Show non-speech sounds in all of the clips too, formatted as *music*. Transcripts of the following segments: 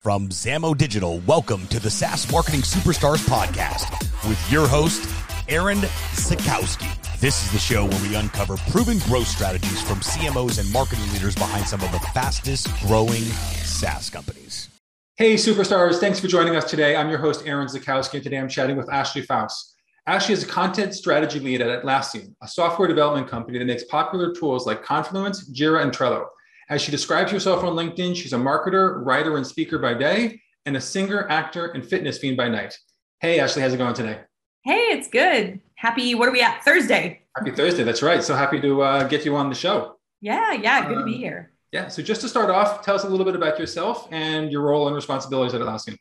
From Zamo Digital, welcome to the SaaS Marketing Superstars podcast with your host, Aaron Zakowski. This is the show where we uncover proven growth strategies from CMOs and marketing leaders behind some of the fastest growing SaaS companies. Hey, superstars. Thanks for joining us today. I'm your host, Aaron Zakowski, and today I'm chatting with Ashley Faust. Ashley is a content strategy lead at Atlassian, a software development company that makes popular tools like Confluence, Jira, and Trello. As she describes herself on LinkedIn, she's a marketer, writer, and speaker by day, and a singer, actor, and fitness fiend by night. Hey, Ashley, how's it going today? Hey, it's good. Happy, what are we at? Thursday. Happy Thursday. That's right. So happy to uh, get you on the show. Yeah, yeah. Good um, to be um, here. Yeah. So just to start off, tell us a little bit about yourself and your role and responsibilities at Atlassian.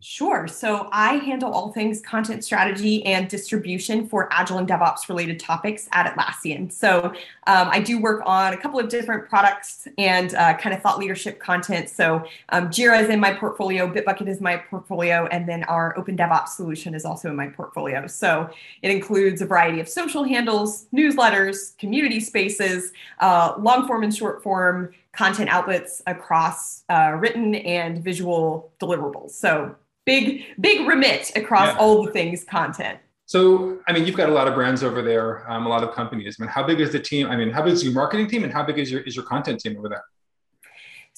Sure. So I handle all things content strategy and distribution for Agile and DevOps related topics at Atlassian. So um, I do work on a couple of different products and uh, kind of thought leadership content. So um, Jira is in my portfolio, Bitbucket is my portfolio, and then our Open DevOps solution is also in my portfolio. So it includes a variety of social handles, newsletters, community spaces, uh, long form and short form content outlets across uh, written and visual deliverables. So big big remit across yeah. all the things content. So, I mean, you've got a lot of brands over there, um, a lot of companies. I mean, how big is the team? I mean, how big is your marketing team, and how big is your is your content team over there?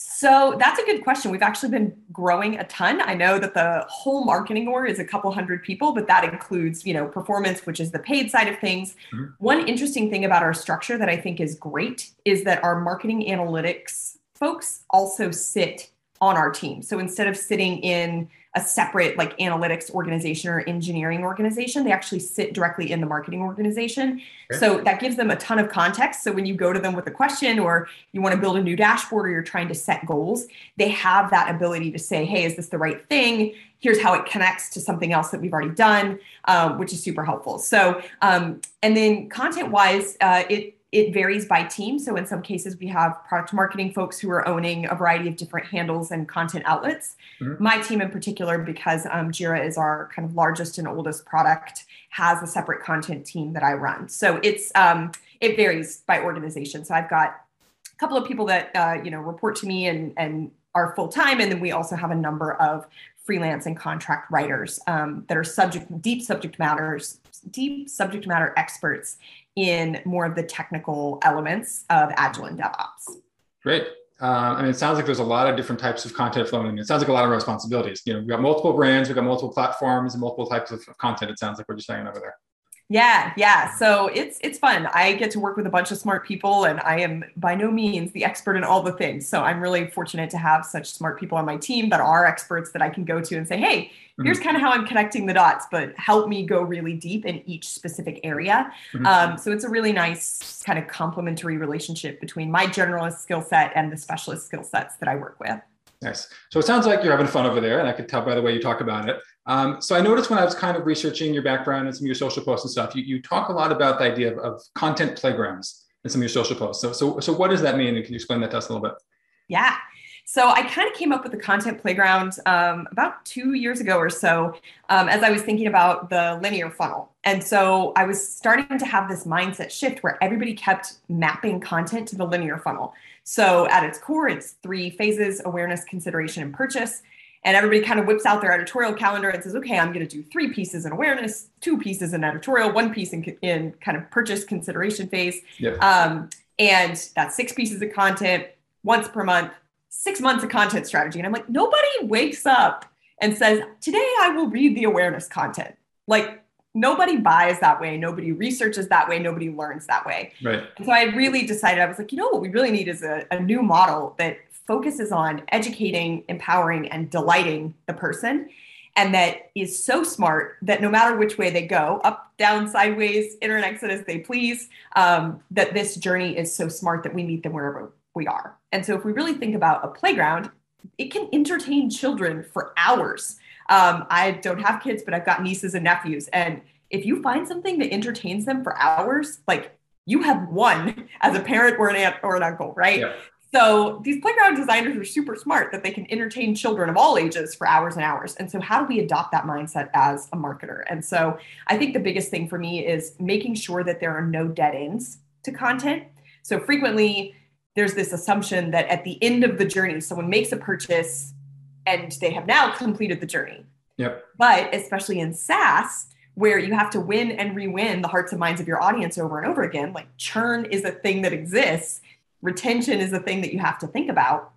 So that's a good question. We've actually been growing a ton. I know that the whole marketing org is a couple hundred people, but that includes, you know, performance, which is the paid side of things. Mm-hmm. One interesting thing about our structure that I think is great is that our marketing analytics folks also sit on our team. So instead of sitting in a separate like analytics organization or engineering organization. They actually sit directly in the marketing organization. Okay. So that gives them a ton of context. So when you go to them with a question or you want to build a new dashboard or you're trying to set goals, they have that ability to say, hey, is this the right thing? Here's how it connects to something else that we've already done, um, which is super helpful. So, um, and then content wise, uh, it it varies by team. So in some cases, we have product marketing folks who are owning a variety of different handles and content outlets. Mm-hmm. My team in particular, because um, Jira is our kind of largest and oldest product, has a separate content team that I run. So it's um, it varies by organization. So I've got a couple of people that uh, you know report to me and and are full time, and then we also have a number of freelance and contract writers um, that are subject deep subject matters deep subject matter experts in more of the technical elements of Agile and DevOps. Great. Um, I mean, it sounds like there's a lot of different types of content flowing. It sounds like a lot of responsibilities. You know, we've got multiple brands, we've got multiple platforms, and multiple types of content. It sounds like what you're saying over there. Yeah, yeah. So it's it's fun. I get to work with a bunch of smart people, and I am by no means the expert in all the things. So I'm really fortunate to have such smart people on my team that are experts that I can go to and say, "Hey, here's mm-hmm. kind of how I'm connecting the dots, but help me go really deep in each specific area. Mm-hmm. Um, so it's a really nice kind of complementary relationship between my generalist skill set and the specialist skill sets that I work with. Nice. So it sounds like you're having fun over there, and I could tell by the way you talk about it. Um, so I noticed when I was kind of researching your background and some of your social posts and stuff, you, you talk a lot about the idea of, of content playgrounds in some of your social posts. So, so, so what does that mean? And can you explain that to us a little bit? Yeah. So I kind of came up with the content playground um, about two years ago or so um, as I was thinking about the linear funnel. And so I was starting to have this mindset shift where everybody kept mapping content to the linear funnel. So at its core, it's three phases awareness, consideration, and purchase. And everybody kind of whips out their editorial calendar and says, okay, I'm going to do three pieces in awareness, two pieces in editorial, one piece in, in kind of purchase consideration phase. Yep. Um, and that's six pieces of content once per month six months of content strategy. And I'm like, nobody wakes up and says, today I will read the awareness content. Like, nobody buys that way. Nobody researches that way. Nobody learns that way. Right. And so I really decided, I was like, you know what we really need is a, a new model that focuses on educating, empowering, and delighting the person. And that is so smart that no matter which way they go, up, down, sideways, enter and exit as they please, um, that this journey is so smart that we meet them wherever we are. And so if we really think about a playground, it can entertain children for hours. Um, I don't have kids, but I've got nieces and nephews. And if you find something that entertains them for hours, like you have won as a parent or an aunt or an uncle, right? Yeah. So these playground designers are super smart that they can entertain children of all ages for hours and hours. And so how do we adopt that mindset as a marketer? And so I think the biggest thing for me is making sure that there are no dead ends to content. So frequently there's this assumption that at the end of the journey, someone makes a purchase, and they have now completed the journey. Yep. But especially in SaaS, where you have to win and re-win the hearts and minds of your audience over and over again, like churn is a thing that exists, retention is a thing that you have to think about.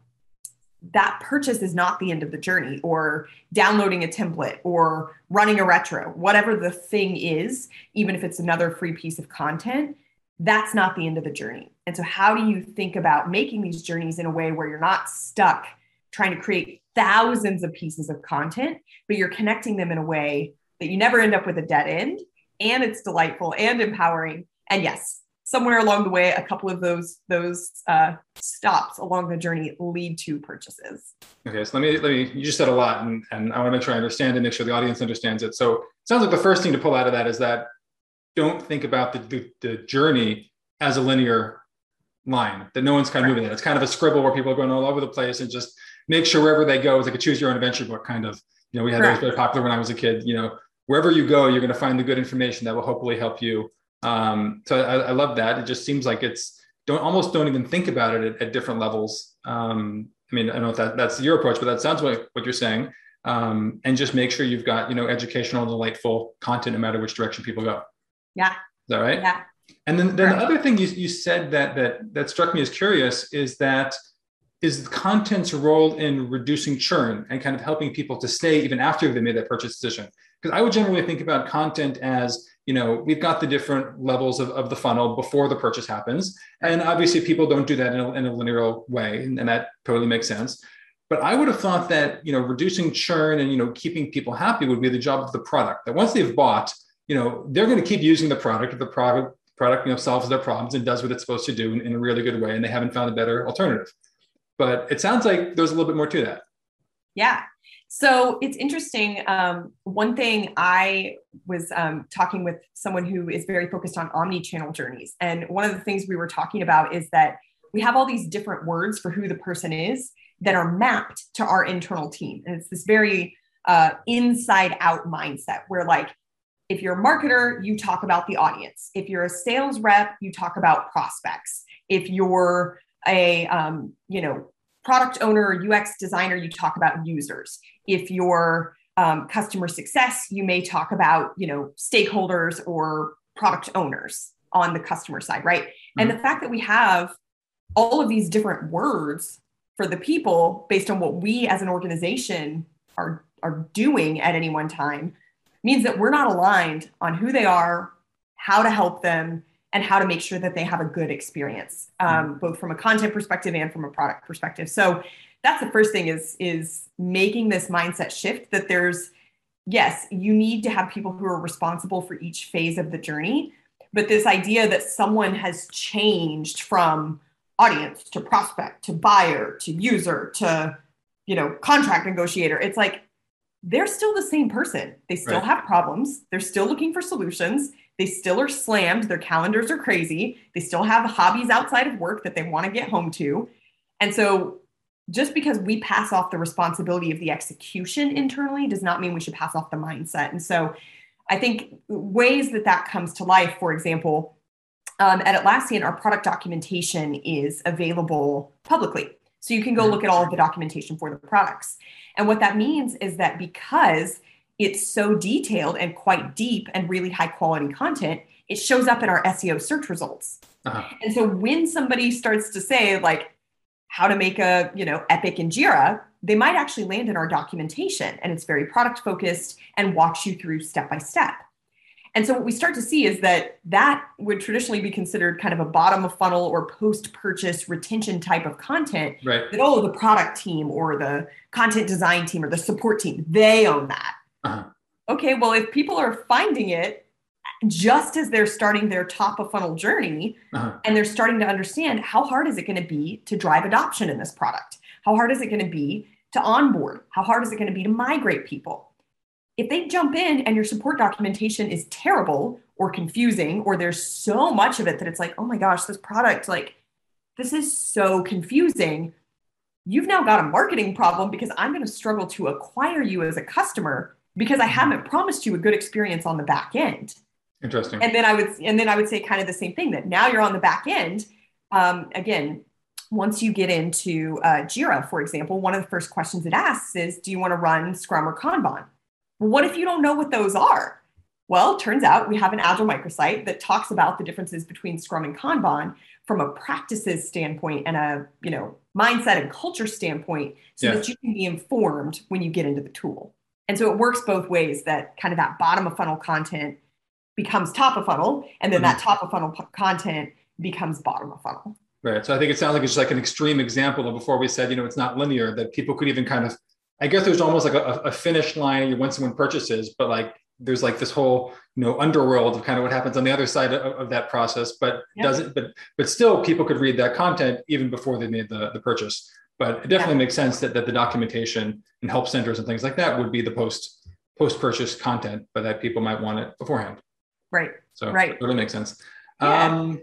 That purchase is not the end of the journey, or downloading a template, or running a retro, whatever the thing is, even if it's another free piece of content, that's not the end of the journey. And so, how do you think about making these journeys in a way where you're not stuck trying to create thousands of pieces of content, but you're connecting them in a way that you never end up with a dead end and it's delightful and empowering. And yes, somewhere along the way, a couple of those those uh, stops along the journey lead to purchases. Okay, so let me let me. You just said a lot, and, and I want to make sure I understand and make sure the audience understands it. So it sounds like the first thing to pull out of that is that don't think about the, the, the journey as a linear line that no one's kind of moving It's kind of a scribble where people are going all over the place and just make sure wherever they go, it's like a choose your own adventure book kind of. You know, we had Correct. those very popular when I was a kid. You know, wherever you go, you're going to find the good information that will hopefully help you. Um, so I, I, love that. It just seems like it's don't almost don't even think about it at, at different levels. Um, I mean, I don't know if that, that's your approach, but that sounds like what you're saying. Um, and just make sure you've got you know educational, delightful content, no matter which direction people go. Yeah. Is that right? Yeah. And then, then the other thing you, you said that that that struck me as curious is that is the content's role in reducing churn and kind of helping people to stay even after they made that purchase decision. Because I would generally think about content as you know we've got the different levels of, of the funnel before the purchase happens. And obviously people don't do that in a, in a linear way and, and that totally makes sense. But i would have thought that you know reducing churn and you know keeping people happy would be the job of the product. That once they've bought you know they're going to keep using the product if the product product you know solves their problems and does what it's supposed to do in, in, a really good way and they haven't found a better alternative. But it sounds like there's a little bit more to that yeah so it's interesting um, one thing i was um, talking with someone who is very focused on omni-channel journeys and one of the things we were talking about is that we have all these different words for who the person is that are mapped to our internal team and it's this very uh, inside out mindset where like if you're a marketer, you talk about the audience. If you're a sales rep, you talk about prospects. If you're a um, you know product owner or UX designer, you talk about users. If you're um, customer success, you may talk about you know stakeholders or product owners on the customer side, right? Mm-hmm. And the fact that we have all of these different words for the people based on what we as an organization are are doing at any one time means that we're not aligned on who they are, how to help them, and how to make sure that they have a good experience, um, mm-hmm. both from a content perspective and from a product perspective. So that's the first thing is is making this mindset shift that there's yes, you need to have people who are responsible for each phase of the journey, but this idea that someone has changed from audience to prospect to buyer to user to you know contract negotiator it's like they're still the same person. They still right. have problems. They're still looking for solutions. They still are slammed. Their calendars are crazy. They still have hobbies outside of work that they want to get home to. And so, just because we pass off the responsibility of the execution internally does not mean we should pass off the mindset. And so, I think ways that that comes to life, for example, um, at Atlassian, our product documentation is available publicly. So you can go look at all of the documentation for the products. And what that means is that because it's so detailed and quite deep and really high quality content, it shows up in our SEO search results. Uh-huh. And so when somebody starts to say like how to make a, you know, Epic in Jira, they might actually land in our documentation and it's very product focused and walks you through step by step. And so what we start to see is that that would traditionally be considered kind of a bottom of funnel or post purchase retention type of content. Right. That oh, the product team or the content design team or the support team, they own that. Uh-huh. Okay, well, if people are finding it just as they're starting their top of funnel journey uh-huh. and they're starting to understand how hard is it going to be to drive adoption in this product? How hard is it going to be to onboard? How hard is it going to be to migrate people? if they jump in and your support documentation is terrible or confusing or there's so much of it that it's like oh my gosh this product like this is so confusing you've now got a marketing problem because i'm going to struggle to acquire you as a customer because i haven't promised you a good experience on the back end interesting and then i would and then i would say kind of the same thing that now you're on the back end um, again once you get into uh, Jira, for example, one of the first questions it asks is, do you want to run Scrum or Kanban? Well, what if you don't know what those are? Well, turns out we have an Agile microsite that talks about the differences between Scrum and Kanban from a practices standpoint and a you know mindset and culture standpoint, so yeah. that you can be informed when you get into the tool. And so it works both ways. That kind of that bottom of funnel content becomes top of funnel, and then mm-hmm. that top of funnel p- content becomes bottom of funnel. Right. So I think it sounds like it's like an extreme example of before we said, you know, it's not linear, that people could even kind of, I guess there's almost like a, a finish line when someone purchases, but like there's like this whole, you know, underworld of kind of what happens on the other side of, of that process, but yep. doesn't, but, but still people could read that content even before they made the, the purchase. But it definitely yeah. makes sense that, that the documentation and help centers and things like that would be the post post purchase content, but that people might want it beforehand. Right. So right. Really makes sense. Yeah. Um,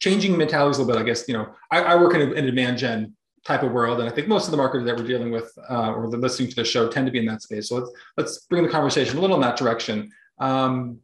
changing mentalities a little bit. I guess you know I, I work in a, in a, demand gen type of world, and I think most of the marketers that we're dealing with uh, or the listening to the show tend to be in that space. So let's let's bring the conversation a little in that direction. Um,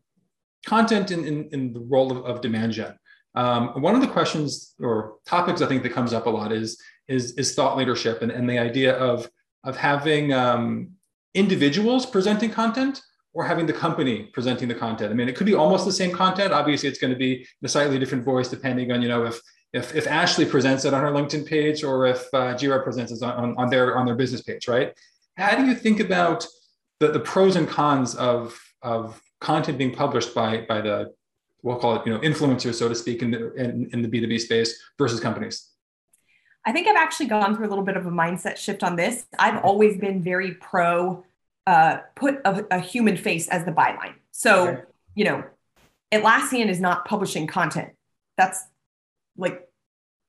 content in, in, in, the role of, of demand gen. Um, one of the questions or topics I think that comes up a lot is is, is thought leadership and, and the idea of of having um, individuals presenting content or having the company presenting the content. I mean, it could be almost the same content. Obviously, it's going to be a slightly different voice depending on you know if if, if Ashley presents it on her LinkedIn page or if uh, Jira presents it on, on their on their business page, right? How do you think about the, the pros and cons of of content being published by by the we'll call it you know influencers so to speak in the in, in the B2B space versus companies? I think I've actually gone through a little bit of a mindset shift on this. I've always been very pro uh, put a, a, human face as the byline. So, okay. you know, Atlassian is not publishing content. That's like,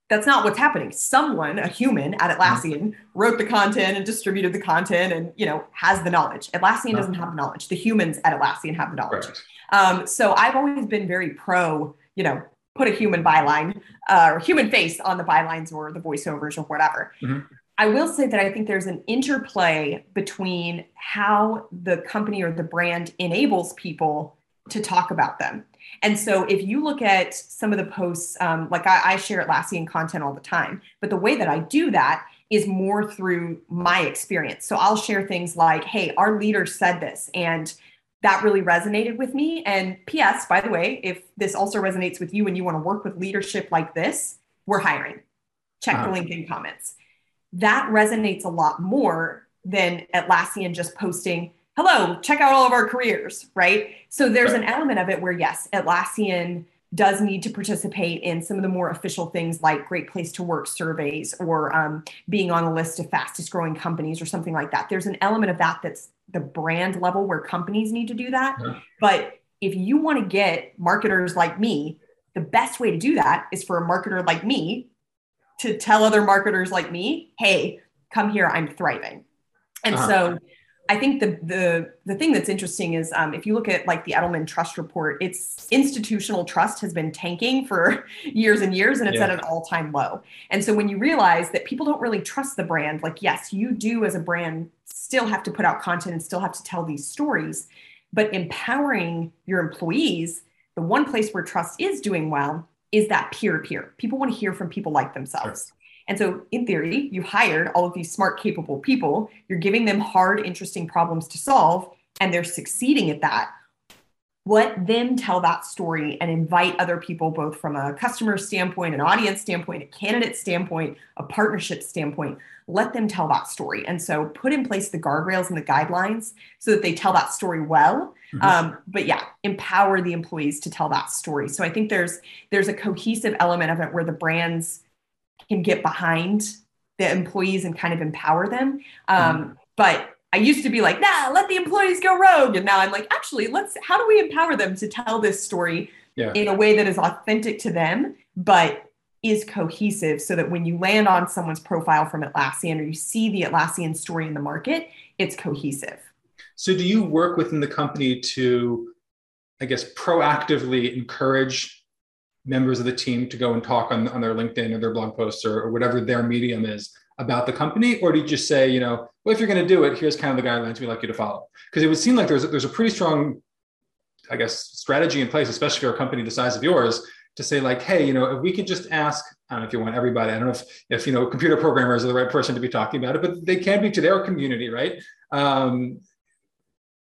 that's not what's happening. Someone, a human at mm-hmm. Atlassian, mm-hmm. wrote the content and distributed the content and, you know, has the knowledge. Atlassian no. doesn't have the knowledge. The humans at Atlassian have the knowledge. Um, so I've always been very pro, you know, put a human byline uh, or human face on the bylines or the voiceovers or whatever. Mm-hmm. I will say that I think there's an interplay between how the company or the brand enables people to talk about them. And so if you look at some of the posts, um, like I, I share Atlassian content all the time, but the way that I do that is more through my experience. So I'll share things like, hey, our leader said this, and that really resonated with me. And P.S., by the way, if this also resonates with you and you want to work with leadership like this, we're hiring. Check uh-huh. the LinkedIn comments that resonates a lot more than Atlassian just posting, hello, check out all of our careers, right? So there's an element of it where, yes, Atlassian does need to participate in some of the more official things like great place to work surveys or um, being on a list of fastest growing companies or something like that. There's an element of that that's the brand level where companies need to do that. Yeah. But if you want to get marketers like me, the best way to do that is for a marketer like me to tell other marketers like me, hey, come here, I'm thriving. And uh-huh. so I think the the the thing that's interesting is um, if you look at like the Edelman Trust Report, its institutional trust has been tanking for *laughs* years and years, and it's yeah. at an all time low. And so when you realize that people don't really trust the brand, like yes, you do as a brand still have to put out content and still have to tell these stories, but empowering your employees, the one place where trust is doing well is that peer to peer. People want to hear from people like themselves. Sure. And so, in theory, you hired all of these smart, capable people. You're giving them hard, interesting problems to solve, and they're succeeding at that. Let them tell that story and invite other people, both from a customer standpoint, an audience standpoint, a candidate standpoint, a partnership standpoint. Let them tell that story. And so, put in place the guardrails and the guidelines so that they tell that story well Mm-hmm. Um, but yeah, empower the employees to tell that story. So I think there's there's a cohesive element of it where the brands can get behind the employees and kind of empower them. Um, mm-hmm. But I used to be like, nah, let the employees go rogue. And now I'm like, actually, let's how do we empower them to tell this story yeah. in a way that is authentic to them, but is cohesive so that when you land on someone's profile from Atlassian or you see the Atlassian story in the market, it's cohesive. So, do you work within the company to, I guess, proactively encourage members of the team to go and talk on, on their LinkedIn or their blog posts or, or whatever their medium is about the company? Or do you just say, you know, well, if you're going to do it, here's kind of the guidelines we'd like you to follow? Because it would seem like there's there's a pretty strong, I guess, strategy in place, especially for a company the size of yours, to say like, hey, you know, if we could just ask I don't know if you want everybody. I don't know if, if you know computer programmers are the right person to be talking about it, but they can be to their community, right? Um,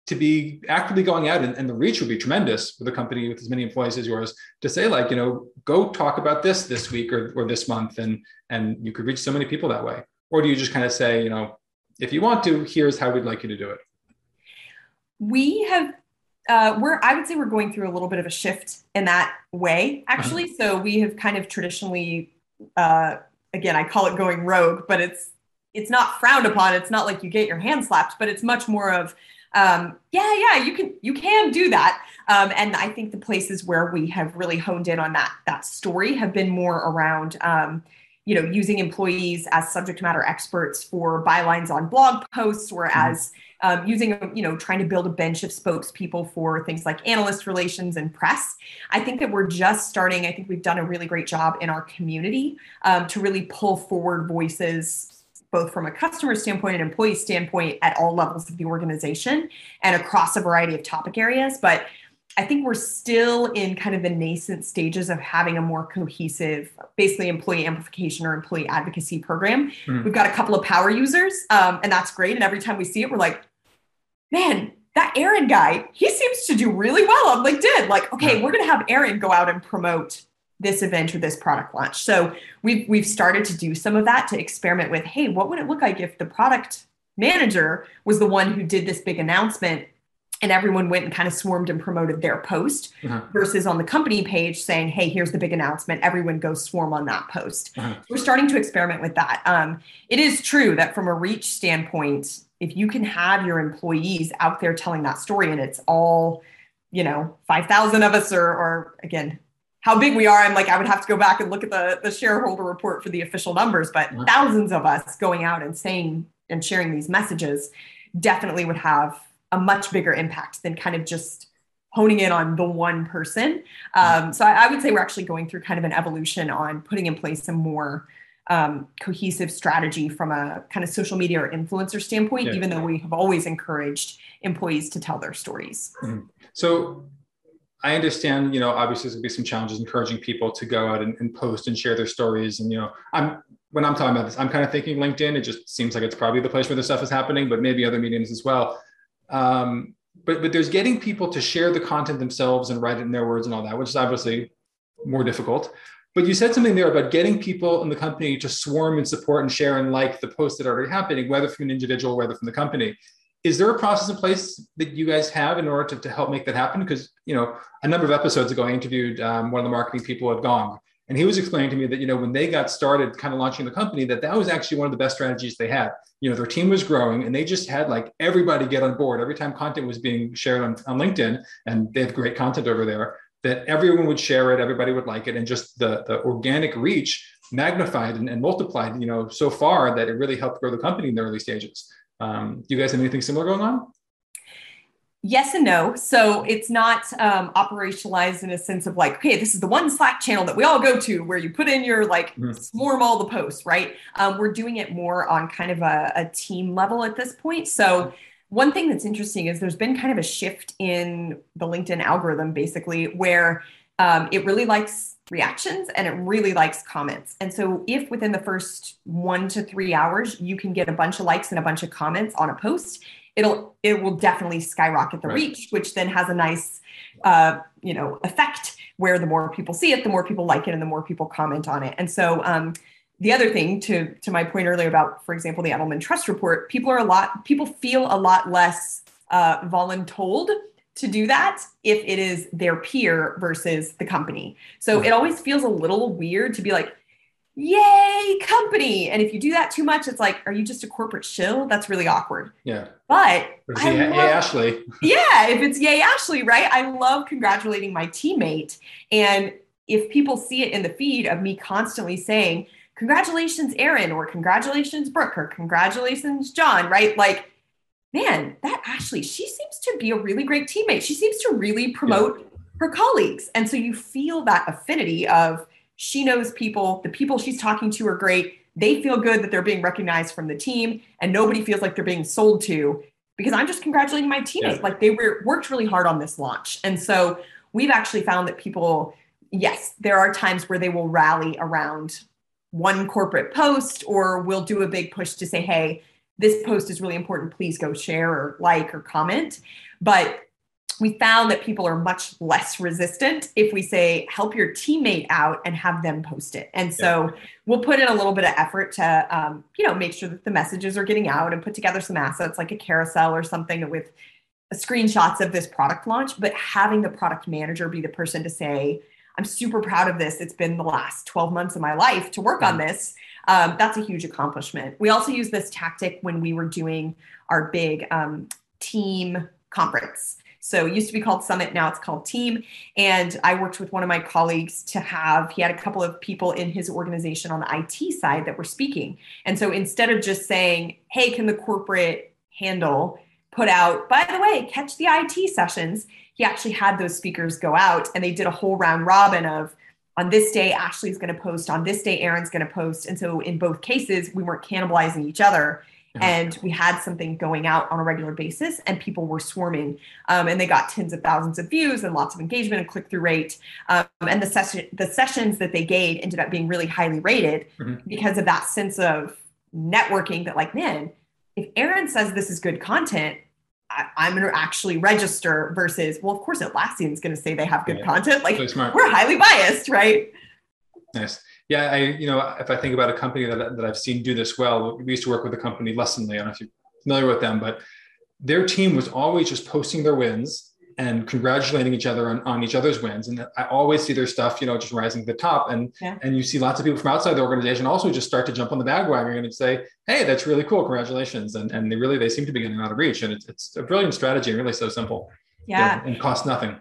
to be actively going out and, and, the reach would be tremendous with a company with as many employees as yours to say like you know go talk about this this week or, or this month and and you could reach so many people that way. Or do you just kind of say you know if you want to here's how we'd like you to do it? We have uh, we're i would say we're going through a little bit of a shift in that way actually. Uh-huh. so we have kind of traditionally uh, again i call it going rogue but it's it's not frowned upon. It's not like you get your hand slapped but it's much more of um, yeah, yeah, you can you can do that. Um, and I think the places where we have really honed in on that that story have been more around. Um, you know, using employees as subject matter experts for bylines on blog posts, or mm-hmm. as um, using, you know, trying to build a bench of spokespeople for things like analyst relations and press. I think that we're just starting. I think we've done a really great job in our community um, to really pull forward voices both from a customer standpoint and employee standpoint at all levels of the organization and across a variety of topic areas. But I think we're still in kind of the nascent stages of having a more cohesive, basically employee amplification or employee advocacy program. Mm. We've got a couple of power users, um, and that's great. And every time we see it, we're like, man, that Aaron guy, he seems to do really well on LinkedIn. Like, okay, we're going to have Aaron go out and promote this event or this product launch. So we've we've started to do some of that to experiment with, hey, what would it look like if the product manager was the one who did this big announcement and everyone went and kind of swarmed and promoted their post uh-huh. versus on the company page saying, hey, here's the big announcement. Everyone go swarm on that post. Uh-huh. We're starting to experiment with that. Um, it is true that from a reach standpoint, if you can have your employees out there telling that story and it's all, you know, 5,000 of us or, or again, how big we are. I'm like, I would have to go back and look at the, the shareholder report for the official numbers, but thousands of us going out and saying and sharing these messages definitely would have a much bigger impact than kind of just honing in on the one person. Um, so I, I, would say we're actually going through kind of an evolution on putting in place a more um, cohesive strategy from a kind of social media or influencer standpoint, yeah. even though we have always encouraged employees to tell their stories. Mm-hmm. So I understand, you know, obviously there's gonna be some challenges encouraging people to go out and, and, post and share their stories. And, you know, I'm when I'm talking about this, I'm kind of thinking LinkedIn. It just seems like it's probably the place where this stuff is happening, but maybe other mediums as well. Um, but but there's getting people to share the content themselves and write it in their words and all that, which is obviously more difficult. But you said something there about getting people in the company to swarm and support and share and like the posts that are already happening, whether from an individual, whether from the company is there a process in place that you guys have in order to, to help make that happen? Because, you know, a number of episodes ago, I interviewed um, one of the marketing people at Gong, and he was explaining to me that, you know, when they got started kind of launching the company, that that was actually one of the best strategies they had. You know, their team was growing and they just had like everybody get on board. Every time content was being shared on, on LinkedIn, and they have great content over there, that everyone would share it, everybody would like it, and just the, the organic reach magnified and, and multiplied, you know, so far that it really helped grow the company in the early stages. Um, do you guys have anything similar going on? Yes and no. So it's not um, operationalized in a sense of like, okay, this is the one Slack channel that we all go to where you put in your like mm-hmm. swarm all the posts, right? Um, we're doing it more on kind of a, a team level at this point. So one thing that's interesting is there's been kind of a shift in the LinkedIn algorithm, basically, where um, it really likes reactions and it really likes comments. And so, if within the first one to three hours you can get a bunch of likes and a bunch of comments on a post, it'll it will definitely skyrocket the right. reach, which then has a nice uh, you know effect where the more people see it, the more people like it, and the more people comment on it. And so. Um, the other thing to to my point earlier about, for example, the Edelman Trust Report, people are a lot people feel a lot less uh, voluntold to do that if it is their peer versus the company. So it mm-hmm. always feels a little weird to be like, yay, company. And if you do that too much, it's like, are you just a corporate shill? That's really awkward. Yeah. But yay, love, yay, Ashley. *laughs* yeah, if it's yay, Ashley, right? I love congratulating my teammate. And if people see it in the feed of me constantly saying, congratulations, Aaron, or congratulations, Brooke, or congratulations, John, right? Like man, that Ashley, she seems to be a really great teammate. She seems to really promote yeah. her colleagues. And so you feel that affinity of she knows people, the people she's talking to are great. They feel good that they're being recognized from the team, and nobody feels like they're being sold to because I'm just congratulating my teammates. Yeah. Like they were worked really hard on this launch. And so we've actually found that people, yes, there are times where they will rally around one corporate post or we'll do a big push to say, hey, this post is really important. Please go share or like or comment. But we found that people are much less resistant if we say help your teammate out and have them post it and so yeah. we'll put in a little bit of effort to um, you know make sure that the messages are getting out and put together some assets like a carousel or something with screenshots of this product launch but having the product manager be the person to say i'm super proud of this. It's been the last 12 months of my life to work on this. Um, that's a huge accomplishment. We also use this tactic when we were doing our big um, team conference. So it used to be called Summit, now it's called Team. And I worked with one of my colleagues to have, he had a couple of people in his organization on the IT side that were speaking. And so instead of just saying, hey, can the corporate handle put out, by the way, catch the IT sessions, he actually had those speakers go out and they did a whole round robin of, on this day, Ashley's going to post. On this day, Aaron's going to post. And so, in both cases, we weren't cannibalizing each other and we had something going out on a regular basis and people were swarming um, and they got tens of thousands of views and lots of engagement and click-through rate um, and the session the sessions that they gave ended up being really highly rated mm-hmm. because of that sense of networking that like man if aaron says this is good content I, am going to actually register versus, well, of course, Atlassian is going to say they have good yeah, content. Like we're highly biased, right? Nice. Yeah, I you know if I think about a company that, that I've seen do this well, we used to work with a company, Lessonly. I don't know if you're familiar with them, but their team was always just posting their wins and congratulating each other on, on each other's wins. And I always see their stuff, you know, just rising to the top. And yeah. and you see lots of people from outside the organization also just start to jump on the bandwagon and say, hey, that's really cool. Congratulations. And and they really they seem to be getting out of reach. And it's, it's a brilliant strategy and really so simple. Yeah. yeah and costs nothing.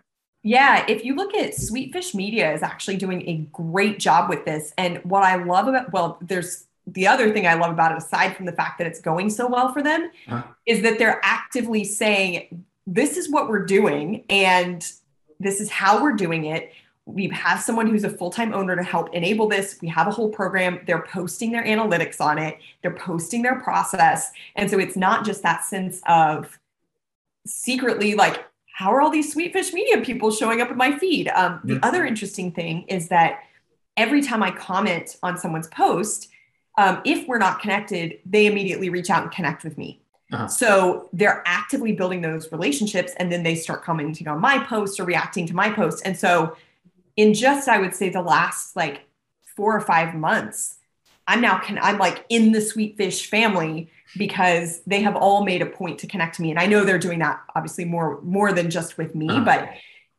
Yeah, if you look at Sweetfish Media is actually doing a great job with this. And what I love about well, there's the other thing I love about it, aside from the fact that it's going so well for them, huh? is that they're actively saying, this is what we're doing and this is how we're doing it. We have someone who's a full time owner to help enable this. We have a whole program. They're posting their analytics on it, they're posting their process. And so it's not just that sense of secretly like how are all these Sweetfish Media people showing up in my feed? Um, the other interesting thing is that every time I comment on someone's post, um, if we're not connected, they immediately reach out and connect with me. Uh-huh. So they're actively building those relationships and then they start commenting on my posts or reacting to my posts. And so, in just, I would say, the last like four or five months, I'm now, can I'm like in the Sweetfish family because they have all made a point to connect to me and i know they're doing that obviously more more than just with me uh-huh. but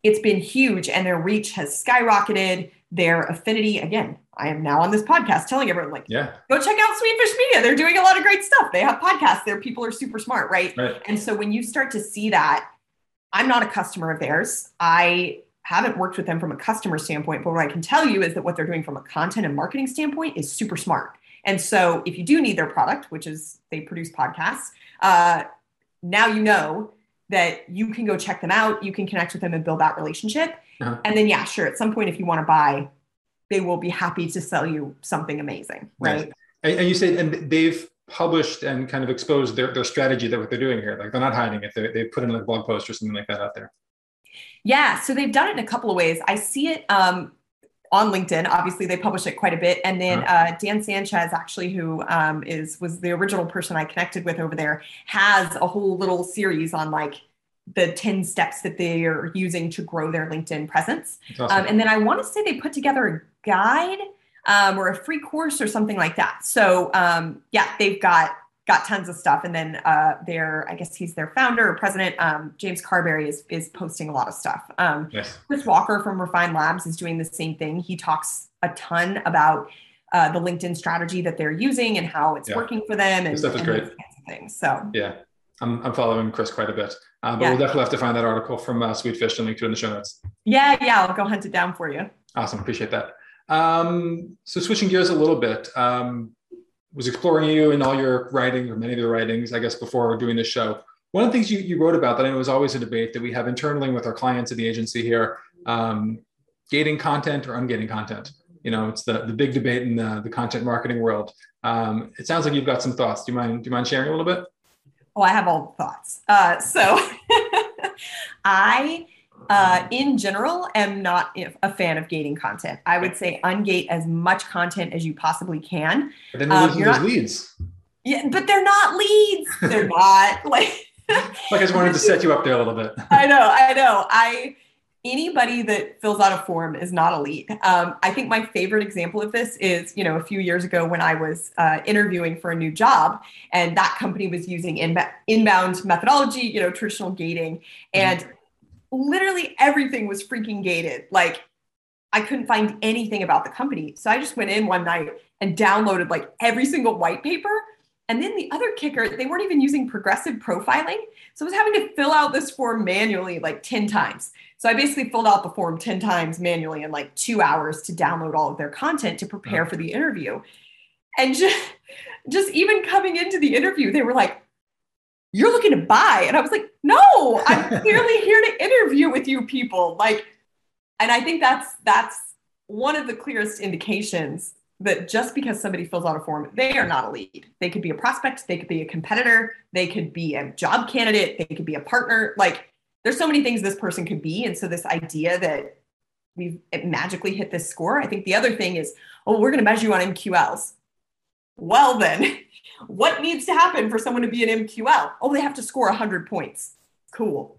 it's been huge and their reach has skyrocketed their affinity again i am now on this podcast telling everyone like yeah go check out sweetfish media they're doing a lot of great stuff they have podcasts their people are super smart right? right and so when you start to see that i'm not a customer of theirs i haven't worked with them from a customer standpoint but what i can tell you is that what they're doing from a content and marketing standpoint is super smart and so if you do need their product, which is they produce podcasts, uh, now you know that you can go check them out. You can connect with them and build that relationship. Uh-huh. And then, yeah, sure, at some point, if you want to buy, they will be happy to sell you something amazing. Right. And, and you say, and they've published and kind of exposed their, their strategy that what they're doing here. Like they're not hiding it. They, they put in a blog post or something like that out there. Yeah, so they've done it in a couple of ways. I see it um, on LinkedIn. Obviously, they publish it quite a bit. And then uh, Dan Sanchez, actually, who um, is was the original person I connected with over there, has a whole little series on like the 10 steps that they are using to grow their LinkedIn presence. Awesome. Um, and then I want to say they put together a guide um, or a free course or something like that. So um, yeah, they've got got tons of stuff. And then uh, their, I guess he's their founder or president, um, James Carbary is, is posting a lot of stuff. Um, yes. Chris Walker from Refine Labs is doing the same thing. He talks a ton about uh, the LinkedIn strategy that they're using and how it's yeah. working for them. And stuff is great. Things. So yeah, I'm, I'm following Chris quite a bit, uh, but yeah. we'll definitely have to find that article from uh, Sweetfish and link to it in the show notes. Yeah, yeah, I'll go hunt it down for you. Awesome, appreciate that. Um, so switching gears a little bit, um, was exploring you in all your writing or many of your writings, I guess, before doing this show. One of the things you, you wrote about that I know was always a debate that we have internally with our clients at the agency here, um, gating content or ungating content. You know, it's the, the big debate in the, the content marketing world. Um, it sounds like you've got some thoughts. Do you mind, do you mind sharing a little bit? Oh, I have all the thoughts. Uh, so *laughs* I uh, in general, am not a fan of gating content. I would say ungate as much content as you possibly can. But then um, you're not, leads. Yeah, but they're not leads. They're not *laughs* like. like I just wanted to set you up there a little bit. I know, I know. I anybody that fills out a form is not a lead. Um, I think my favorite example of this is, you know, a few years ago when I was uh, interviewing for a new job, and that company was using inb- inbound methodology, you know, traditional gating, and mm-hmm. Literally everything was freaking gated. Like, I couldn't find anything about the company, so I just went in one night and downloaded like every single white paper. And then the other kicker, they weren't even using progressive profiling. So I was having to fill out this form manually like 10 times. So I basically filled out the form 10 times manually in like two hours to download all of their content to prepare for the interview. And *laughs* just, just even coming into the interview, they were like, You're looking to buy. And I was like, No, I'm *laughs* clearly here to interview with you people. Like, and I think that's that's one of the clearest indications that just because somebody fills out a form, they are not a lead. They could be a prospect, they could be a competitor, they could be a job candidate, they could be a partner. Like there's so many things this person could be. And so this idea that we've magically hit this score, I think the other thing is, oh, we're going to measure you on MQLs. Well, then, *laughs* what needs to happen for someone to be an MQL? Oh, they have to score 100 points. Cool.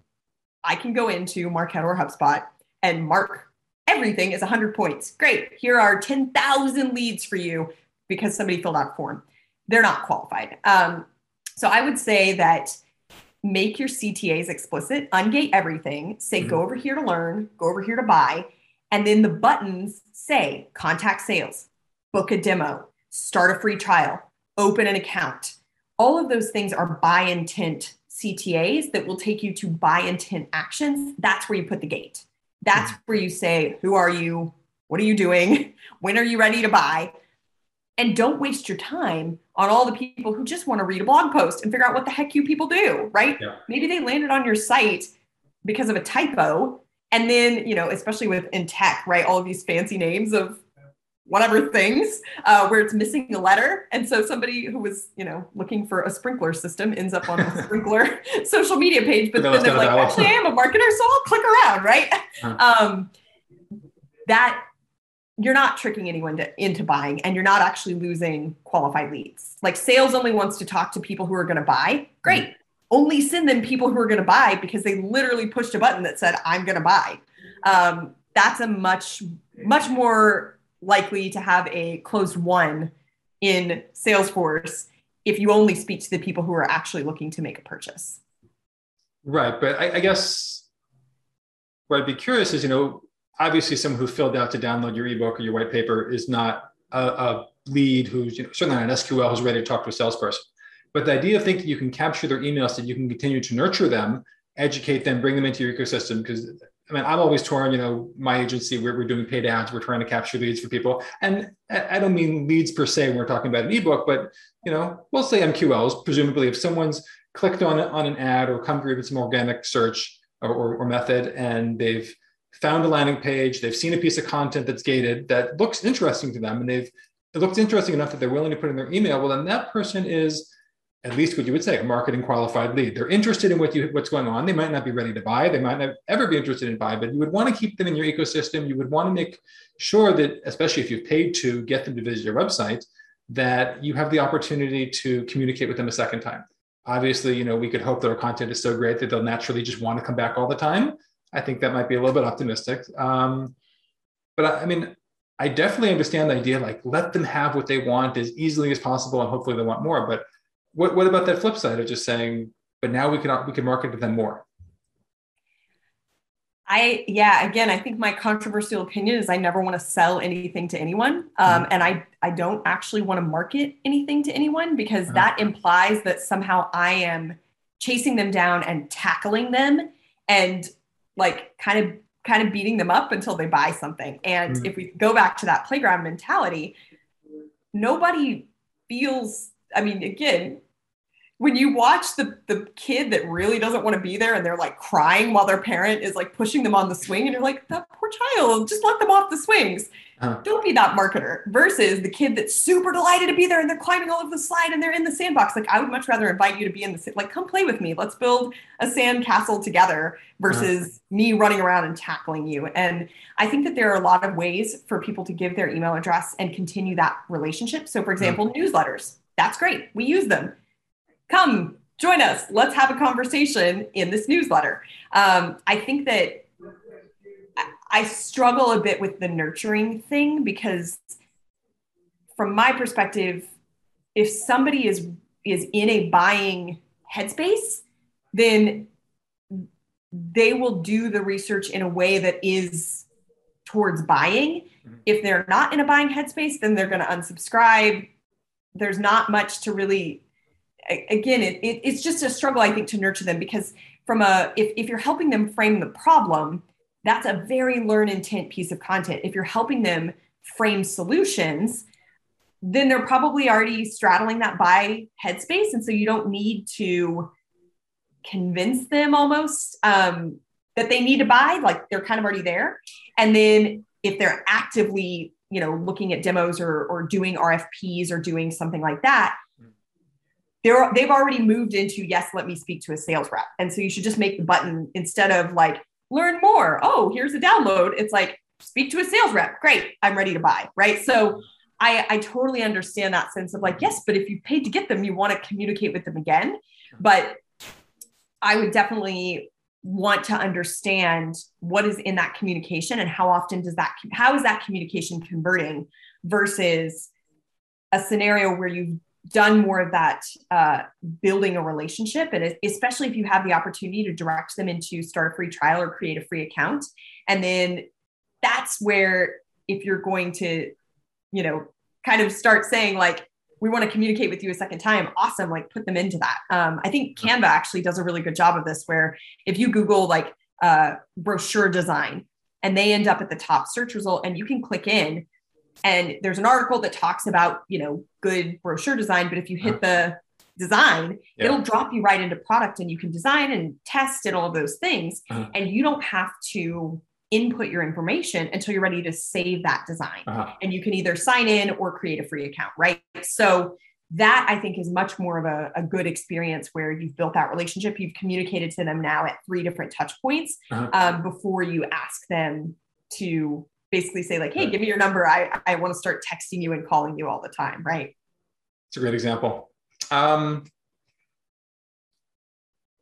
I can go into Marketo or HubSpot and mark everything is 100 points. Great. Here are 10,000 leads for you because somebody filled out a form. They're not qualified. Um, so I would say that make your CTAs explicit, ungate everything, say mm-hmm. go over here to learn, go over here to buy, and then the buttons say contact sales, book a demo, start a free trial, open an account. All of those things are buy intent CTAs that will take you to buy intent actions. That's where you put the gate. That's mm-hmm. where you say, Who are you? What are you doing? *laughs* When are you ready to buy? And don't waste your time on all the people who just want to read a blog post and figure out what the heck you people do, right? Yeah. Maybe they landed on your site because of a typo. And then, you know, especially with in tech, right? All of these fancy names of whatever things uh, where it's missing a letter. And so somebody who was, you know, looking for a sprinkler system ends up on a *laughs* sprinkler *laughs* social media page, but then they're like, actually, I am a marketer, so I'll click around, right? Huh. Um, that you're not tricking anyone to, into buying and you're not actually losing qualified leads. Like sales only wants to talk to people who are going to buy. Great. Mm-hmm. Only send them people who are going to buy because they literally pushed a button that said, I'm going to buy. Um, that's a much, much more likely to have a closed won in Salesforce if you only speak to the people who are actually looking to make a purchase. Right. But I, I guess what I'd be curious is, you know, obviously someone who filled out to download your ebook or your white paper is not a, a lead who's you know, certainly not an SQL who's ready to talk to a salesperson. But the idea of thinking you can capture their emails that you can continue to nurture them, educate them, bring them into your ecosystem. Because I mean, I'm always torn. You know, my agency we're, we're doing paid ads. We're trying to capture leads for people, and I don't mean leads per se. When we're talking about an ebook, but you know, we'll say MQLs. Presumably, if someone's clicked on on an ad or come through with some organic search or, or, or method, and they've found a landing page, they've seen a piece of content that's gated that looks interesting to them, and they've it looks interesting enough that they're willing to put in their email. Well, then that person is at least what you would say a marketing qualified lead. They're interested in what you what's going on. They might not be ready to buy. They might not ever be interested in buy, but you would want to keep them in your ecosystem. You would want to make sure that, especially if you've paid to get them to visit your website, that you have the opportunity to communicate with them a second time. Obviously, you know, we could hope that our content is so great that they'll naturally just want to come back all the time. I think that might be a little bit optimistic. Um, but I, I mean, I definitely understand the idea like let them have what they want as easily as possible, and hopefully they want more. But what what about that flip side of just saying, but now we can we can market to them more? I yeah, again, I think my controversial opinion is I never want to sell anything to anyone, um, mm-hmm. and I I don't actually want to market anything to anyone because uh-huh. that implies that somehow I am chasing them down and tackling them and like kind of kind of beating them up until they buy something. And mm-hmm. if we go back to that playground mentality, nobody feels, I mean, again, when you watch the the kid that really doesn't want to be there and they're like crying while their parent is like pushing them on the swing and you're like that poor child just let them off the swings Uh-huh. Don't be that marketer versus the kid that's super delighted to be there and they're climbing all over the slide and they're in the sandbox. Like I would much rather invite you to be in the like come play with me. Let's build a sand castle together versus uh-huh. me running around and tackling you. And I think that there are a lot of ways for people to give their email address and continue that relationship. So for example, uh-huh. newsletters. That's great. We use them. Come join us. Let's have a conversation in this newsletter. Um, I think that I struggle a bit with the nurturing thing because from my perspective, if somebody is is in a buying headspace, then they will do the research in a way that is towards buying. Mm-hmm. If they're not in a buying headspace, then they're going to unsubscribe. There's not much to really again it, it, it's just a struggle i think to nurture them because from a if, if you're helping them frame the problem that's a very learn intent piece of content. If you're helping them frame solutions, then they're probably already straddling that buy headspace. And so you don't need to convince them almost um, that they need to buy, like they're kind of already there. And then if they're actively, you know, looking at demos or, or doing RFPs or doing something like that, they're, they've already moved into, yes, let me speak to a sales rep. And so you should just make the button instead of like, learn more. Oh, here's a download. It's like, speak to a sales rep. Great. I'm ready to buy. Right. So I, I totally understand that sense of like, yes, but if you paid to get them, you want to communicate with them again. But I would definitely want to understand what is in that communication and how often does that, how is that communication converting versus a scenario where you've done more of that uh, building a relationship and especially if you have the opportunity to direct them into start a free trial or create a free account. And then that's where if you're going to you know kind of start saying like we want to communicate with you a second time awesome like put them into that. Um, i think canva actually does a really good job of this where if you google like uh, brochure design and they end up at the top search result and you can click in and there's an article that talks about you know good brochure design but if you hit the design yeah. it'll drop you right into product and you can design and test and all of those things uh-huh. and you don't have to input your information until you're ready to save that design uh-huh. and you can either sign in or create a free account right so that i think is much more of a, a good experience where you've built that relationship you've communicated to them now at three different touch points uh-huh. um, before you ask them to basically say like, hey, give me your number. I, I want to start texting you and calling you all the time, right? It's a great example. Um,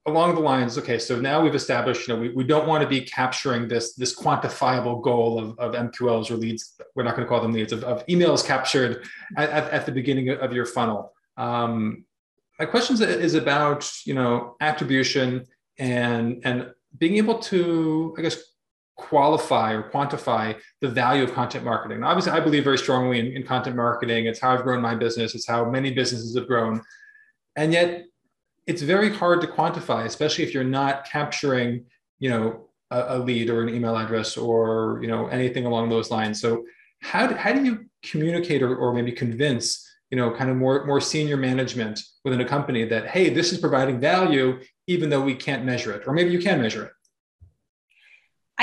along the lines, okay, so now we've established, you know, we, we don't want to be capturing this, this quantifiable goal of, of MQLs or leads. We're not going to call them leads of, of emails captured at, at, at, the beginning of your funnel. Um, my question is about, you know, attribution and, and being able to, I guess, qualify or quantify the value of content marketing. Obviously, I believe very strongly in, in, content marketing. It's how I've grown my business. It's how many businesses have grown. And yet it's very hard to quantify, especially if you're not capturing, you know, a, a lead or an email address or, you know, anything along those lines. So how do, how do you communicate or, or maybe convince, you know, kind of more, more senior management within a company that, hey, this is providing value, even though we can't measure it, or maybe you can measure it?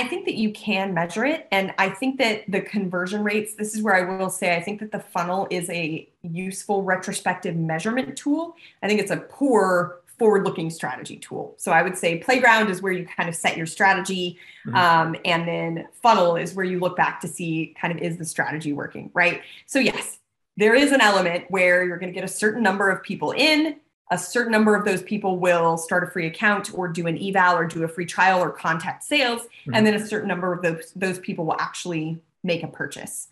I think that you can measure it. And I think that the conversion rates, this is where I will say, I think that the funnel is a useful retrospective measurement tool. I think it's a poor forward looking strategy tool. So I would say playground is where you kind of set your strategy. Mm-hmm. Um, and then funnel is where you look back to see kind of is the strategy working, right? So, yes, there is an element where you're going to get a certain number of people in a certain number of those people will start a free account or do an eval or do a free trial or contact sales. Mm-hmm. and then a certain number of those those people will actually make a purchase.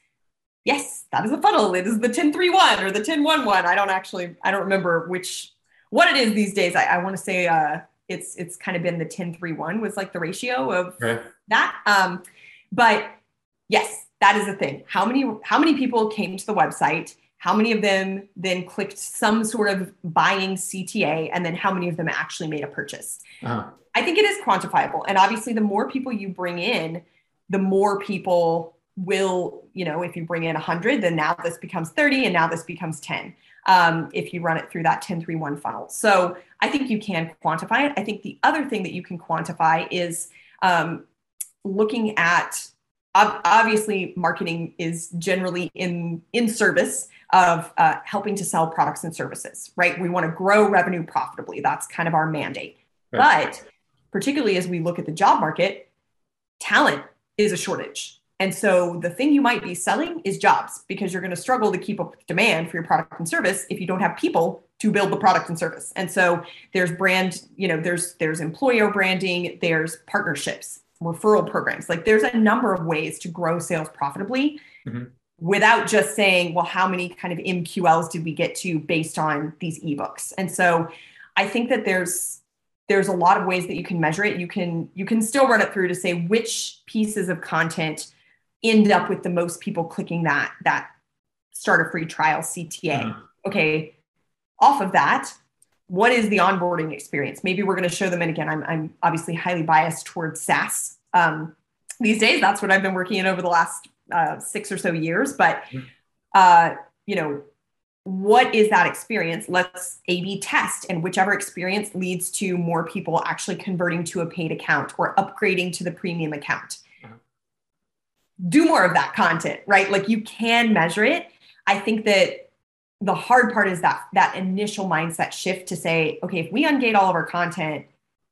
Yes that is a funnel. It is the 1031 or the 1011 i don't actually i don't remember which what it is these days. I, I want to say uh, it's it's kind of been the 1031 was like the ratio of right. that. Um, but yes that is a thing. How many how many people came to the website how many of them then clicked some sort of buying CTA, and then how many of them actually made a purchase. Uh-huh. I think it is quantifiable. And obviously, the more people you bring in, the more people will, you know, if you bring in 100, then now this becomes 30, and now this becomes 10. Um, if you run it through that 1031 funnel. So I think you can quantify it. I think the other thing that you can quantify is um, looking at obviously marketing is generally in in service of uh, helping to sell products and services right we want to grow revenue profitably that's kind of our mandate right. but particularly as we look at the job market talent is a shortage and so the thing you might be selling is jobs because you're going to struggle to keep up with demand for your product and service if you don't have people to build the product and service. And so there's brand, you know, there's there's employer branding, there's partnerships, referral programs. Like there's a number of ways to grow sales profitably mm-hmm. Without just saying, well, how many kind of MQLs did we get to based on these ebooks? And so I think that there's there's a lot of ways that you can measure it. You can you can still run it through to say which pieces of content end up with the most people clicking that that start a free trial CTA. Mm-hmm. Okay, off of that, what is the onboarding experience? Maybe we're going to show them. And again, I'm, I'm obviously highly biased towards SaaS um, these days. That's what I've been working in over the last uh, six or so years. But mm-hmm. uh, you know, what is that experience? Let's A/B test, and whichever experience leads to more people actually converting to a paid account or upgrading to the premium account do more of that content, right? Like you can measure it. I think that the hard part is that that initial mindset shift to say, okay, if we ungate all of our content,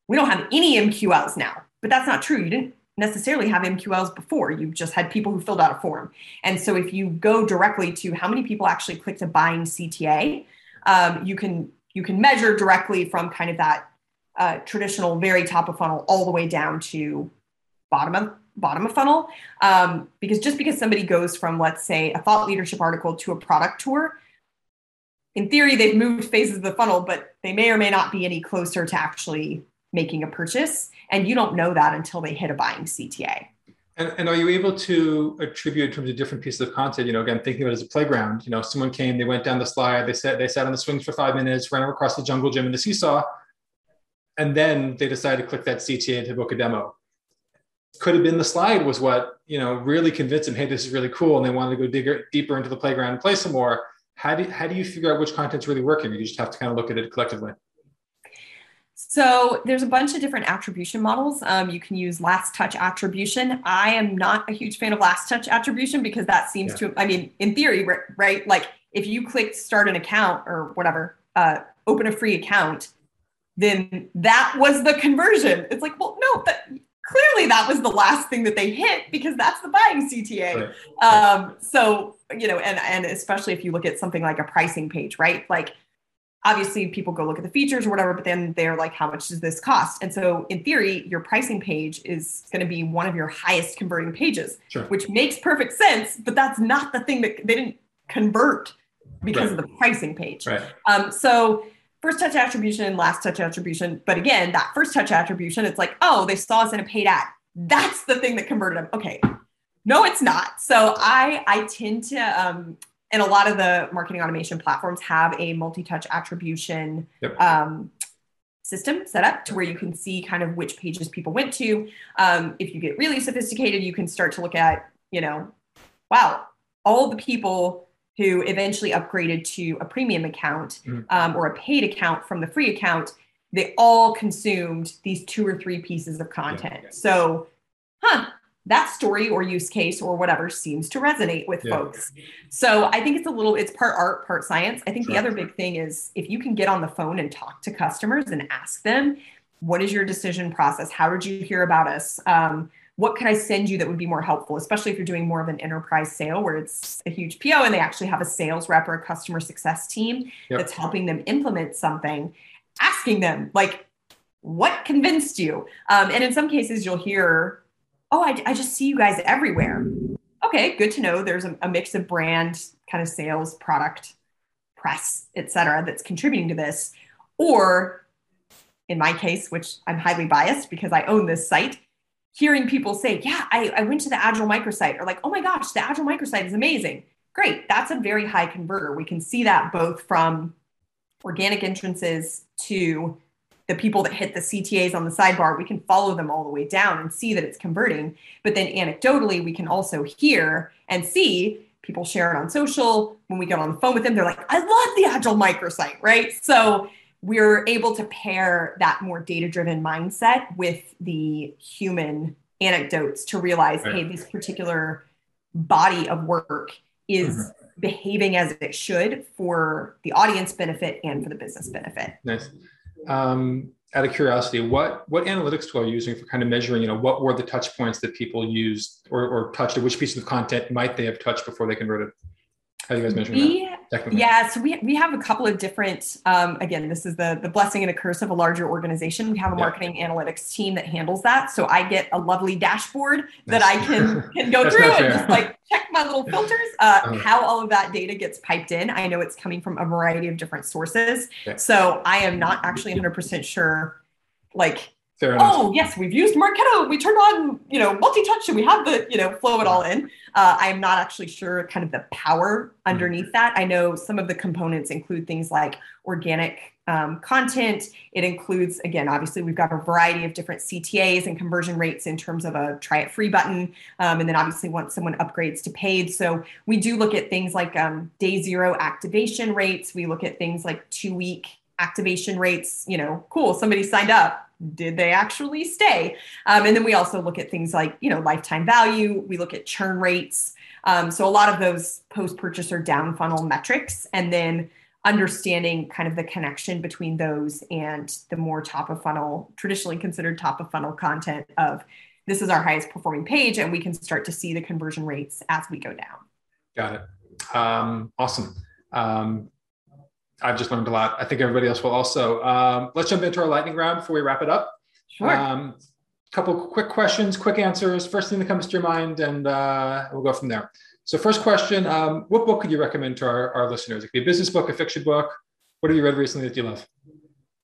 we don't have any MQLs now. But that's not true. You didn't necessarily have MQLs before. You've just had people who filled out a form. And so if you go directly to how many people actually clicked a buying CTA, um, you can you can measure directly from kind of that uh, traditional very top of funnel all the way down to bottom of bottom of funnel um, because just because somebody goes from let's say a thought leadership article to a product tour in theory they've moved phases of the funnel but they may or may not be any closer to actually making a purchase and you don't know that until they hit a buying cta and, and are you able to attribute in terms of different pieces of content you know again thinking of it as a playground you know someone came they went down the slide they sat they sat on the swings for five minutes ran across the jungle gym and the seesaw and then they decided to click that cta to book a demo. Could have been the slide was what you know really convinced them hey this is really cool and they wanted to go digger, deeper into the playground and play some more. How do, how do you figure out which content's really working? You just have to kind of look at it collectively so there's a bunch of different attribution models. Um, you can use last touch attribution. I am not a huge fan of last touch attribution because that seems yeah. to, I mean, in theory, right? Like if you click start an account or whatever, uh, open a free account, then that was the conversion. It's like, well, no, that clearly that was the last thing that they hit because that's the buying CTA. Right. Um, so, you know, and, and especially if you look at something like a pricing page, right? Like obviously people go look at the features or whatever, but then they're like, how much does this cost? And so in theory, your pricing page is going to be one of your highest converting pages, sure. which makes perfect sense, but that's not the thing that they didn't convert because right. of the pricing page. Right. Um, so first touch attribution, last touch attribution. But again, that first touch attribution, it's like, oh, they saw us in a paid ad. That's the thing that converted them. Okay. No, it's not. So I I tend to um and a lot of the marketing automation platforms have a multi-touch attribution yep. um, system set up to where you can see kind of which pages people went to. Um, if you get really sophisticated, you can start to look at, you know, wow, all the people who eventually upgraded to a premium account mm-hmm. um, or a paid account from the free account, they all consumed these two or three pieces of content. Yeah. So, huh, that story or use case or whatever seems to resonate with yeah. folks. So I think it's a little, it's part art, part science. I think sure. the other big thing is if you can get on the phone and talk to customers and ask them, what is your decision process? How did you hear about us? Um, what can I send you that would be more helpful, especially if you're doing more of an enterprise sale where it's a huge PO and they actually have a sales rep or a customer success team yep. that's helping them implement something, asking them, like, what convinced you? Um, and in some cases, you'll hear, oh, I, I, just see you guys everywhere. Okay, good to know. There's a, a mix of brand, kind of sales, product, press, et cetera, that's contributing to this. Or in my case, which I'm highly biased because I own this site, hearing people say, yeah, I, I went to the Agile microsite or like, oh my gosh, the Agile microsite is amazing. Great. That's a very high converter. We can see that both from organic entrances to the people that hit the CTAs on the sidebar. We can follow them all the way down and see that it's converting. But then anecdotally, we can also hear and see people share it on social. When we get on the phone with them, they're like, I love the Agile microsite, right? So we're able to pair that more data driven mindset with the human anecdotes to realize, right. hey, this particular body of work is mm-hmm. behaving as it should for the audience benefit and for the business benefit. Nice. Um, out of curiosity, what what analytics tool are you using for kind of measuring, you know, what were the touch points that people used or, or touched, or which piece of content might they have touched before they converted? How are you guys measuring we, that? Yeah, so we, we have a couple of different, um, again, this is the, the blessing and a curse of a larger organization. We have a marketing analytics team that handles that. So I get a lovely dashboard that I can, can go through and just like check my little filters, uh, uh-huh. how all of that data gets piped in. I know it's coming from a variety of different sources. So I am not actually 100% sure like oh yes, we've used Marketo. We turned on, you know, multi-touch and we have the, you know, flow it all in. Uh, I am not actually sure kind of the power underneath that. I know some of the components include things like organic um, content. It includes, again, obviously we've got a variety of different CTAs and conversion rates in terms of a try it free button. Um, and then obviously once someone upgrades to paid. So we do look at things like um, day zero activation rates. We look at things like two week activation rates. You know, cool, somebody signed up did they actually stay? Um, and then we also look at things like, you know, lifetime value. We look at churn rates. Um, so a lot of those post-purchase or down funnel metrics, and then understanding kind of the connection between those and the more top of funnel, traditionally considered top of funnel content of this is our highest performing page, and we can start to see the conversion rates as we go down. Got it. Um, awesome. Um, I've just learned a lot. I think everybody else will also. Um, let's jump into our lightning round before we wrap it up. Sure. Um, couple quick questions, quick answers. First thing that comes to your mind, and uh, we'll go from there. So, first question: um, What book could you recommend to our, our listeners? It could be a business book, a fiction book. What have you read recently that you love?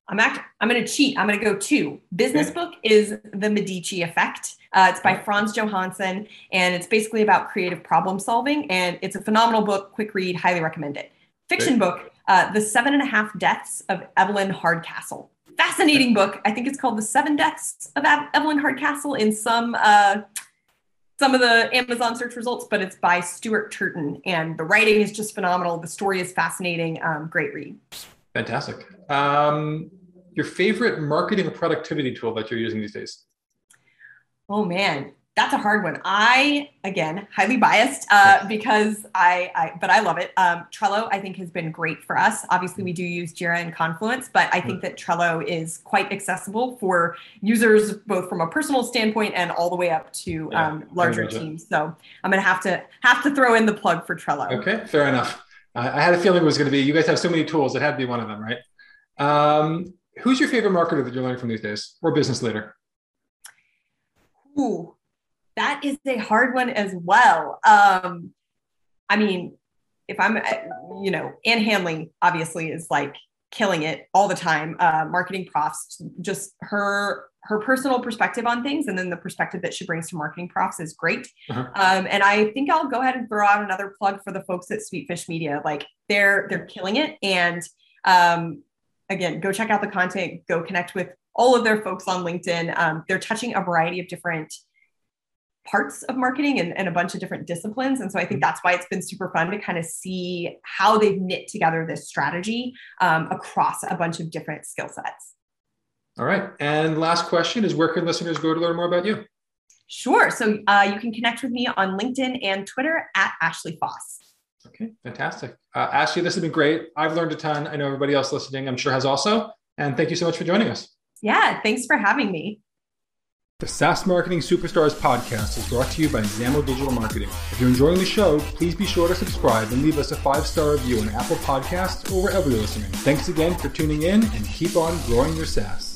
I'm act- I'm going to cheat. I'm going to go two. Business okay. book is The Medici Effect. Uh, it's by Frans Johansson, and it's basically about creative problem solving. And it's a phenomenal book, quick read, highly recommend it. Fiction book uh, The Seven and a Half Deaths of Evelyn Hardcastle. Fascinating book. I think it's called The Seven Deaths of Evelyn Hardcastle in some uh, some of the Amazon search results, but it's by Stuart Turton, and the writing is just phenomenal. The story is fascinating. Um, great read. Fantastic. Um, your favorite marketing or productivity tool that you're using these days? Oh man, that's a hard one. I again highly biased uh, because I, I, but I love it. Um, Trello I think has been great for us. Obviously, we do use Jira and Confluence, but I think that Trello is quite accessible for users both from a personal standpoint and all the way up to yeah, um, larger teams. So I'm gonna have to have to throw in the plug for Trello. Okay, fair enough. I had a feeling it was going to be. You guys have so many tools; it had to be one of them, right? Um, who's your favorite marketer that you're learning from these days, or business leader? Ooh, that is a hard one as well. Um, I mean, if I'm, you know, Ann Handley obviously is like killing it all the time. Uh, MarketingProfs, just her her personal perspective on things, and then the perspective that she brings to MarketingProfs is great. Uh-huh. Um, and I think I'll go ahead and throw out another plug for the folks at Sweetfish Media. Like they're they're killing it, and um, again, go check out the content. Go connect with all of their folks on LinkedIn. Um, they're touching a variety of different parts of marketing and, and, a bunch of different disciplines. And so I think mm-hmm. that's why it's been super fun to kind of see how they've knit together this strategy um, across a bunch of different skill sets. All right. And last question is where can listeners go to learn more about you? Sure. So uh, you can connect with me on LinkedIn and Twitter at Ashley Faus. Okay, fantastic. Uh, Ashley, this has been great. I've learned a ton. I know everybody else listening, I'm sure, has also. And thank you so much for joining us. Yeah, thanks for having me. The SaaS Marketing Superstars podcast is brought to you by Zamo Digital Marketing. If you're enjoying the show, please be sure to subscribe and leave us a five star review on Apple Podcasts or wherever you're listening. Thanks again for tuning in and keep on growing your SaaS.